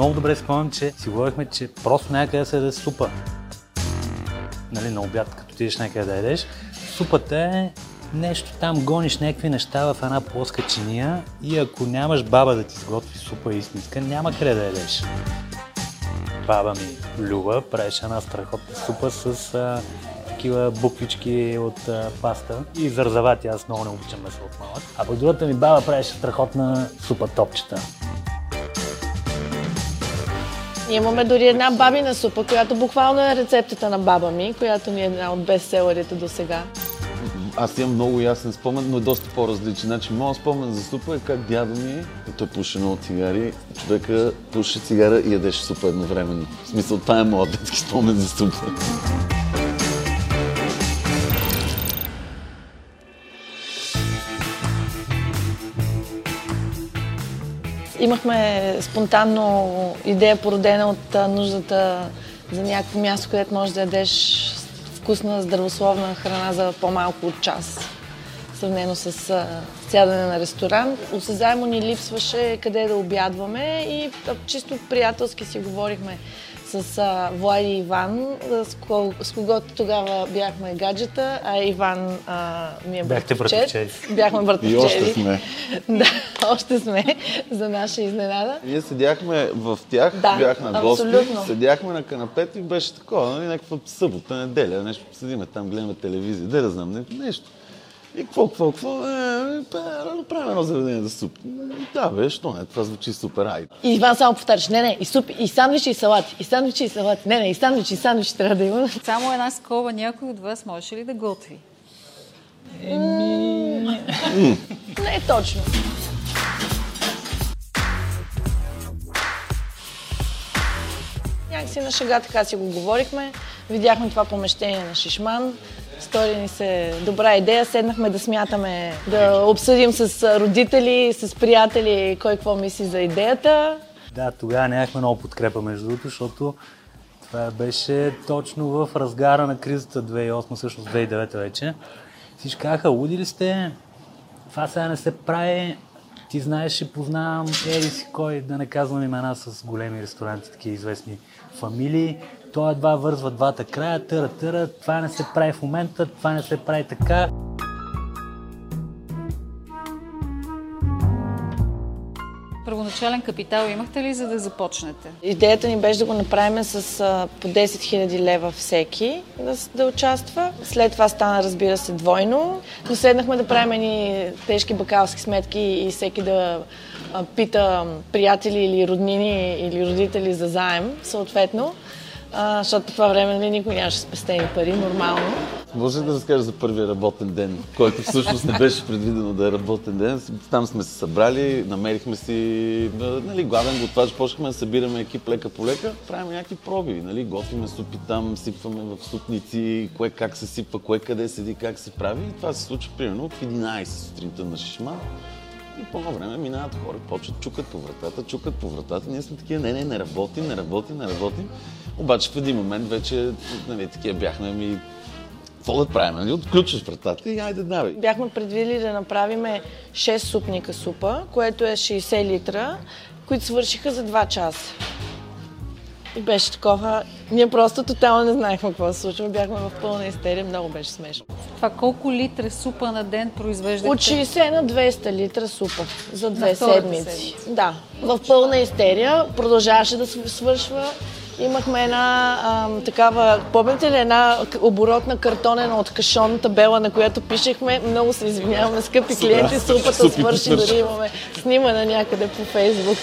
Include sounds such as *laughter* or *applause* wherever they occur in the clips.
много добре спомням, че си говорихме, че просто някъде се яде супа. Нали, на обяд, като отидеш някъде да ядеш. Супата е нещо там, гониш някакви неща в една плоска чиния и ако нямаш баба да ти сготви супа истинска, няма къде да ядеш. Баба ми Люба правеше една страхотна супа с а, такива буквички от а, паста и зарзавати. Аз много не обичам месо от малък. А пък другата ми баба правеше страхотна супа топчета. Имаме дори една бабина супа, която буквално е рецептата на баба ми, която ми е една от бестселерите до сега. Аз имам много ясен спомен, но е доста по-различен. Значи, моят спомен за супа е как дядо ми, той пуше много цигари, човека пуше цигара и ядеше супа едновременно. В смисъл, това е моят детски спомен за супа. Имахме спонтанно идея, породена от нуждата за някакво място, където можеш да ядеш вкусна, здравословна храна за по-малко от час, сравнено с сядане на ресторант. Осезаемо ни липсваше къде да обядваме и чисто приятелски си говорихме с а, Влади и Иван, с, ко, с когото тогава бяхме гаджета, а Иван а, ми е Бяхте братовчет. братовчеди. Бяхме И братовчеди. още сме. *laughs* да, още сме, за наша изненада. Ние седяхме в тях, Да, бях на гости, абсолютно. седяхме на канапета и беше такова, нали, някаква събота, неделя, нещо, седиме там, гледаме телевизия, де да знам, не- нещо. И какво, какво, какво, е, е, правим едно заведение за суп. Да, бе, що не, това звучи супер, айде. И Иван само повтаряш, не, не, и, суп, и сандвичи, и салати, и сандвичи, и салати, не, не, и сандвичи, и сандвичи трябва да има. Само една скоба, някой от вас можеше ли да готви? Не е точно. Някакси на шега така си го говорихме. Видяхме това помещение на Шишман. Стори ни се добра идея. Седнахме да смятаме, да обсъдим с родители, с приятели, кой какво мисли за идеята. Да, тогава нямахме много подкрепа, между другото, защото това беше точно в разгара на кризата 2008, всъщност 2009 вече. Всички казаха, луди ли сте? Това сега не се прави. Ти знаеш и познавам еди си кой, да не казвам имена с големи ресторанти, такива известни фамилии. Той едва вързва двата края, търа, търа, това не се прави в момента, това не се прави така. Първоначален капитал имахте ли за да започнете? Идеята ни беше да го направим с по 10 000 лева всеки да, да участва. След това стана, разбира се, двойно. Но седнахме да правим едни тежки бакалски сметки и всеки да пита приятели или роднини или родители за заем, съответно. А, защото по това време нали, никой нямаше спестени пари, нормално. Може ли да разкажеш за първия работен ден, който всъщност не беше предвидено да е работен ден? Там сме се събрали, намерихме си нали, главен готвач, почнахме да събираме екип лека по лека, правим някакви проби, нали, готвиме супи там, сипваме в супници, кое как се сипва, кое къде седи, как се прави. И това се случва примерно от 11 сутринта на Шишман. И по едно време минават хора, почват чукат по вратата, чукат по вратата. Ние сме такива, не, не, не работим, не работим, не работим. Обаче в един момент вече, нали, такива бяхме ми, какво да правим, нали? Отключваш вратата и айде давай. Бяхме предвидели да направим 6 супника супа, което е 60 литра, които свършиха за 2 часа. И беше такова. Ние просто тотално не знаехме какво се случва. Бяхме в пълна истерия. Много беше смешно. Това колко литра супа на ден произвеждахте? От 60 на 200 литра супа за две седмици. седмица. Да. В пълна истерия. Продължаваше да се свършва. Имахме една ам, такава, помните ли, една оборотна картонена от кашон табела, на която пишехме, много се извиняваме, скъпи клиенти, супата свърши, дори имаме снимане някъде по Фейсбук.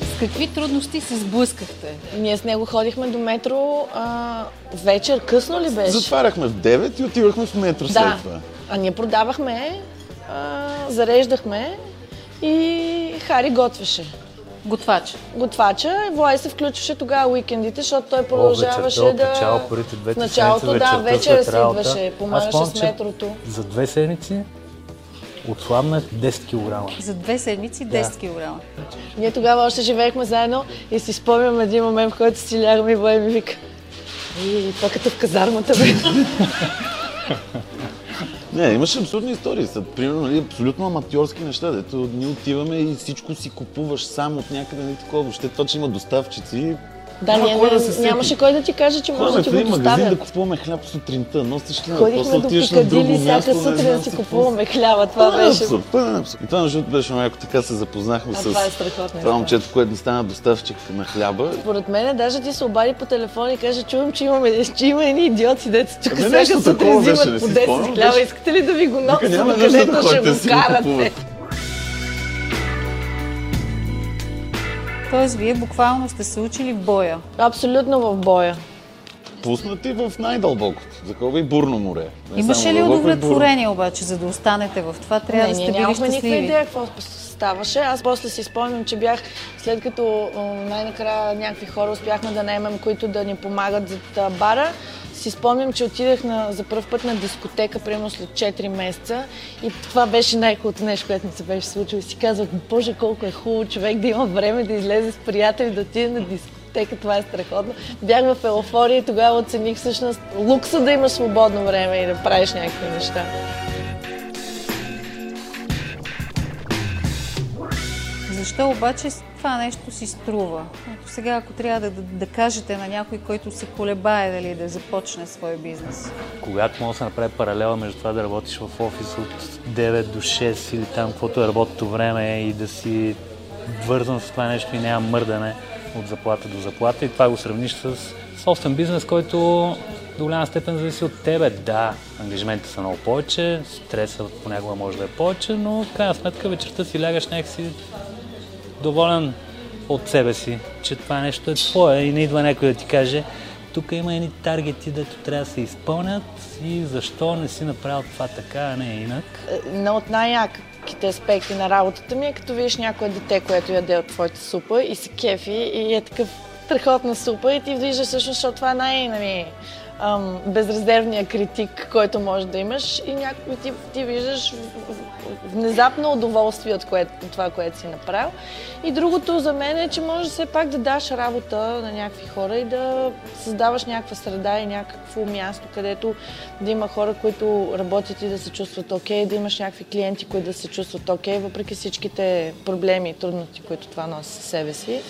С какви трудности се сблъскахте? Ние с него ходихме до метро а, вечер, късно ли беше? Затваряхме в 9 и отивахме в метро след Да. това. А ние продавахме, а, зареждахме и Хари готвеше. Готвач. Готвача, Влай се включваше тогава уикендите, защото той продължаваше вечерта, да... начало, първите две В началото, да, вечер работа. идваше, помагаше помня, с метрото. За две седмици отслабнах 10 кг. За две седмици 10 кг. Ние тогава още живеехме заедно и си спомням един момент, в който си лягаме и Влай ми вика и това като в казармата бе. *laughs* Не, имаше абсурдни истории. Са, примерно, нали, абсолютно аматьорски неща. Дето ние отиваме и всичко си купуваш сам от някъде, не такова. Въобще това, че има доставчици. Да, няма ние, кой не, се сети. нямаше кой да ти каже, че може да ти го един магазин да доставят. купуваме хляб сутринта, носиш ли, Ходихме до Пикадили всяка не сутрин да си купуваме хляба. Това беше... пълен абсурд. И това между беше малко така се запознахме с това е това момчето, което ни стана доставчик на хляба. Според мен, даже ти се обади по телефона и каже, чувам, че, имаме, че има едни идиоти, дето тук Ами всяка нещо сутрин взимат не по си 10 спомням, хляба. Искате ли да ви го да където ще го карате? Тоест, вие буквално сте се учили в боя. Абсолютно в боя. Пуснати в най-дълбокото, такова и бурно море. Не Имаше ли удовлетворение обаче, за да останете в това? Трябва не, да сте били никаква щастливи. идея какво ставаше. Аз после си спомням, че бях, след като най-накрая някакви хора успяхме да наемем, които да ни помагат за бара, си спомням, че отидах на, за първ път на дискотека, примерно след 4 месеца и това беше най-хубавото нещо, което ми се беше случило. И си казвах, боже, колко е хубаво човек да има време да излезе с приятели, да отиде на дискотека, това е страхотно. Бях в еуфория и тогава оцених всъщност лукса да имаш свободно време и да правиш някакви неща. Защо обаче това нещо си струва? Ето сега, ако трябва да, да, да кажете на някой, който се колебае дали да започне свой бизнес. Когато може да се направи паралела между това да работиш в офис от 9 до 6 или там каквото е работното време и да си вързан с това нещо и няма мърдане от заплата до заплата и това го сравниш с собствен бизнес, който до голяма степен зависи от тебе. Да, ангажиментите са много повече, стресът понякога може да е повече, но в крайна сметка вечерта си лягаш някакси доволен от себе си, че това нещо е твое и не идва някой да ти каже тук има едни таргети, дето трябва да се изпълнят и защо не си направил това така, а не инак. Една от най-яките аспекти на работата ми е като видиш някое дете, което яде от твоята супа и се кефи и е такъв страхотна супа и ти виждаш всъщност, защото това е най- нали, ам, безрезервния критик, който може да имаш и някой ти, ти виждаш внезапно удоволствие от, от това, което си направил. И другото за мен е, че може все пак да даш работа на някакви хора и да създаваш някаква среда и някакво място, където да има хора, които работят и да се чувстват окей, да имаш някакви клиенти, които да се чувстват окей, въпреки всичките проблеми и трудности, които това носи със себе си.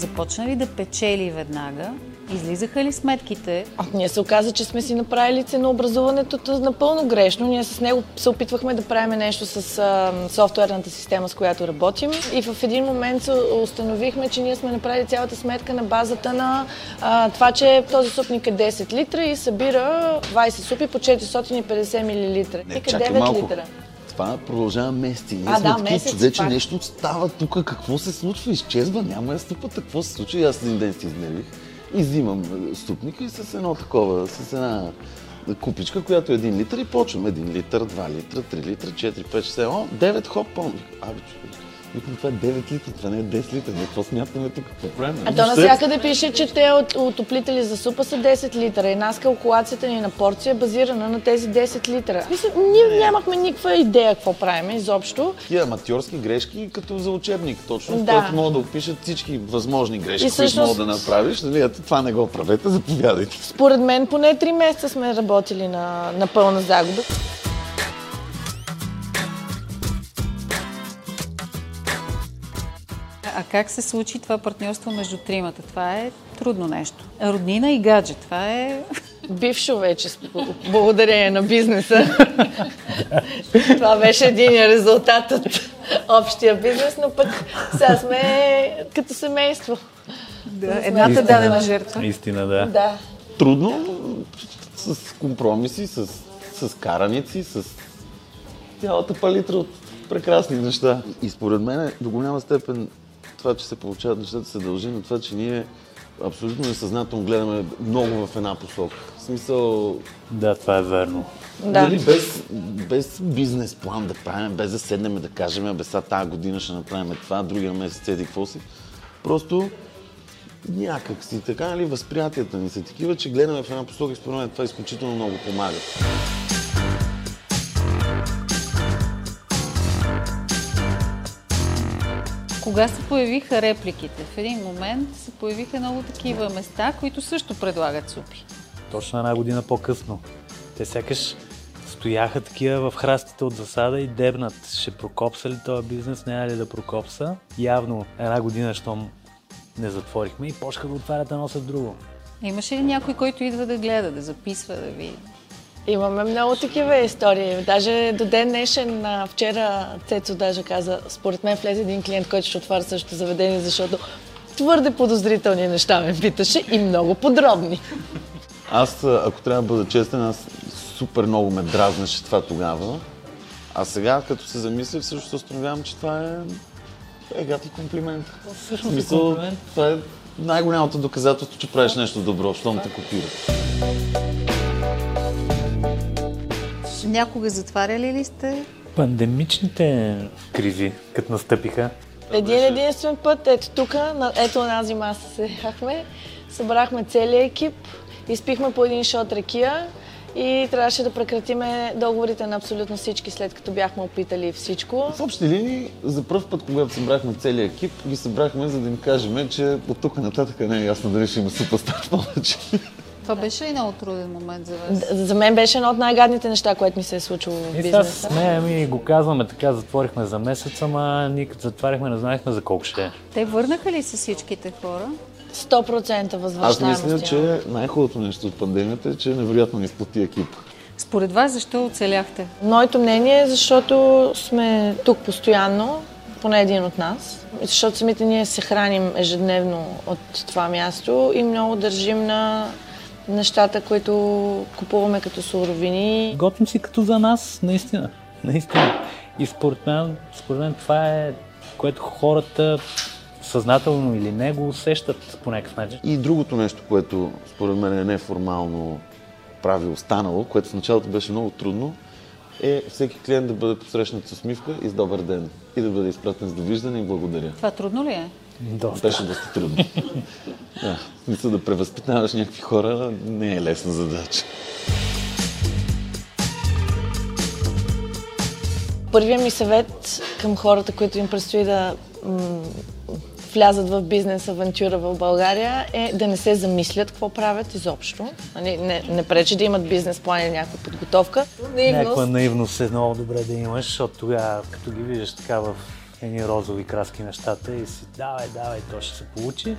Започна ли да печели веднага? Излизаха ли сметките? А, ние се оказа, че сме си направили ценообразуването напълно грешно. Ние с него се опитвахме да правим нещо с а, софтуерната система, с която работим. И в един момент се установихме, че ние сме направили цялата сметка на базата на а, това, че този супник е 10 литра и събира 20 супи по 450 мл. Вика 9 литра. Това продължава месеци. Ние А, да, такива месеци човече, пак. нещо става тук, какво се случва, изчезва, няма я ступата, какво се случва. И аз един ден си изнервих и взимам е, ступника и с едно такова, с една купичка, която е 1 литър и почвам 1 литър, 2 литра, 3 литра, 4, 5, 6, 7, 9 хоп, пълно. Абе, човек, викам, това е 9 литра, това не е 10 литра, какво смятаме тук, какво правим? А то навсякъде пише, че те от, отоплители за супа са 10 литра и нас калкулацията ни на порция е базирана на тези 10 литра. Мисля, ние нямахме никаква идея какво правим изобщо. Такива аматьорски грешки, като за учебник, точно, в Да. който могат да опишат всички възможни грешки, И които всъщност- могат да направиш. Нали, ето това не го правете, заповядайте. Според мен поне 3 месеца сме работили на, на пълна загуба. А как се случи това партньорство между тримата? Това е трудно нещо. Роднина и гадже. Това е... Бившо вече, благодарение на бизнеса. Това беше един резултат от общия бизнес, но пък сега сме като семейство. Да, едната дадена жертва. Истина, да. Да. Трудно, с компромиси, с, с караници, с цялата палитра от прекрасни неща. И според мен до голяма степен това, че се получават нещата, се дължи на това, че ние абсолютно несъзнателно гледаме много в една посока. В смисъл, Да, това е верно. Да. Нали, без, без бизнес план да правим, без да седнем да кажем, бе, сега тази година ще направим това, другия месец еди какво си. Просто някак си така, нали, възприятията ни са такива, че гледаме в една посока и според мен това изключително много помага. Кога се появиха репликите? В един момент се появиха много такива места, които също предлагат супи. точно една година по-късно. Те сякаш стояха такива в храстите от засада и дебнат. Ще прокопса ли този бизнес, няма ли да прокопса? Явно една година, щом не затворихме и почнаха да отварят едно след друго. Имаше ли някой, който идва да гледа, да записва, да ви... Имаме много такива истории. Даже до ден днешен, вчера Цецо даже каза, според мен влезе един клиент, който ще отваря същото заведение, защото твърде подозрителни неща ме питаше и много подробни. Аз, ако трябва да бъда честен, аз супер много ме дразнеше това тогава. А сега, като се замисля, всъщност установявам, че това е егат и комплимент. Всъщност е смисъл, комплимент. това е най-голямото доказателство, че правиш нещо добро, щом те копират. Някога затваряли ли сте? Пандемичните кризи, като настъпиха, Един единствен път, ето тук, на, ето онази маса седяхме, събрахме целият екип, изпихме по един шот ракия и трябваше да прекратиме договорите на абсолютно всички, след като бяхме опитали всичко. В общи линии, за първ път, когато събрахме целият екип, ги събрахме, за да им кажем, че от тук нататък не е ясно дали ще има супостар повече. Това беше ли много труден момент за вас? За мен беше едно от най-гадните неща, което ми се е случило в И бизнеса. смеем и го казваме така, затворихме за месец, ама ние като затваряхме не знаехме за колко ще е. Те върнаха ли се всичките хора? 100% Аз възвръщаемост. мисля, има. че най-хубавото нещо от пандемията е, че невероятно ни сплоти екип. Според вас защо оцеляхте? Моето мнение е, защото сме тук постоянно, поне един от нас, защото самите ние се храним ежедневно от това място и много държим на нещата, които купуваме като суровини. Готвим си като за нас, наистина. Наистина. И според мен, според мен това е, което хората съзнателно или не го усещат по някакъв начин. И другото нещо, което според мен е неформално прави останало, което в началото беше много трудно, е всеки клиент да бъде посрещнат с усмивка и с добър ден. И да бъде изпратен с довиждане и благодаря. Това трудно ли е? Доста. Беше доста трудно. *laughs* да, смисъл да превъзпитаваш някакви хора не е лесна задача. Първият ми съвет към хората, които им предстои да м- влязат в бизнес авантюра в България е да не се замислят какво правят изобщо. Нали, Не, не пречи да имат бизнес план или някаква подготовка. Някаква наивност е много добре да имаш, защото тогава, като ги виждаш така в едни розови краски нещата и си давай, давай, то ще се получи.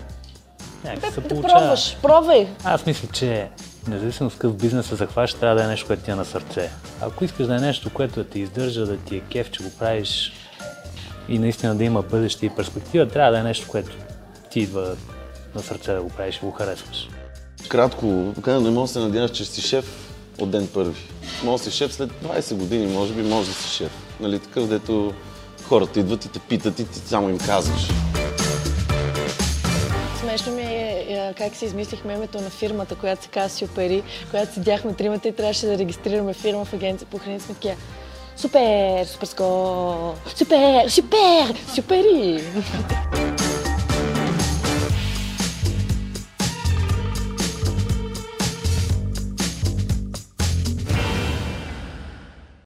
Някак се Да получава. пробваш, пробвай. Аз мисля, че независимо с какъв бизнес се захващаш, трябва да е нещо, което ти е на сърце. Ако искаш да е нещо, което да те издържа, да ти е кеф, че го правиш и наистина да има бъдеще и перспектива, трябва да е нещо, което ти идва на сърце да го правиш и го харесваш. Кратко, така не можеш да се надяваш, че си шеф от ден първи. Може да си шеф след 20 години, може би може да си шеф. Нали, такъв, дето хората идват и те питат и ти само им казваш. Смешно ми е е, как си измислихме името на фирмата, която се казва Сюпери, която седяхме тримата и трябваше да регистрираме фирма в агенция по храни. Сме такива, Супер, супер ско, супер, супер, супери.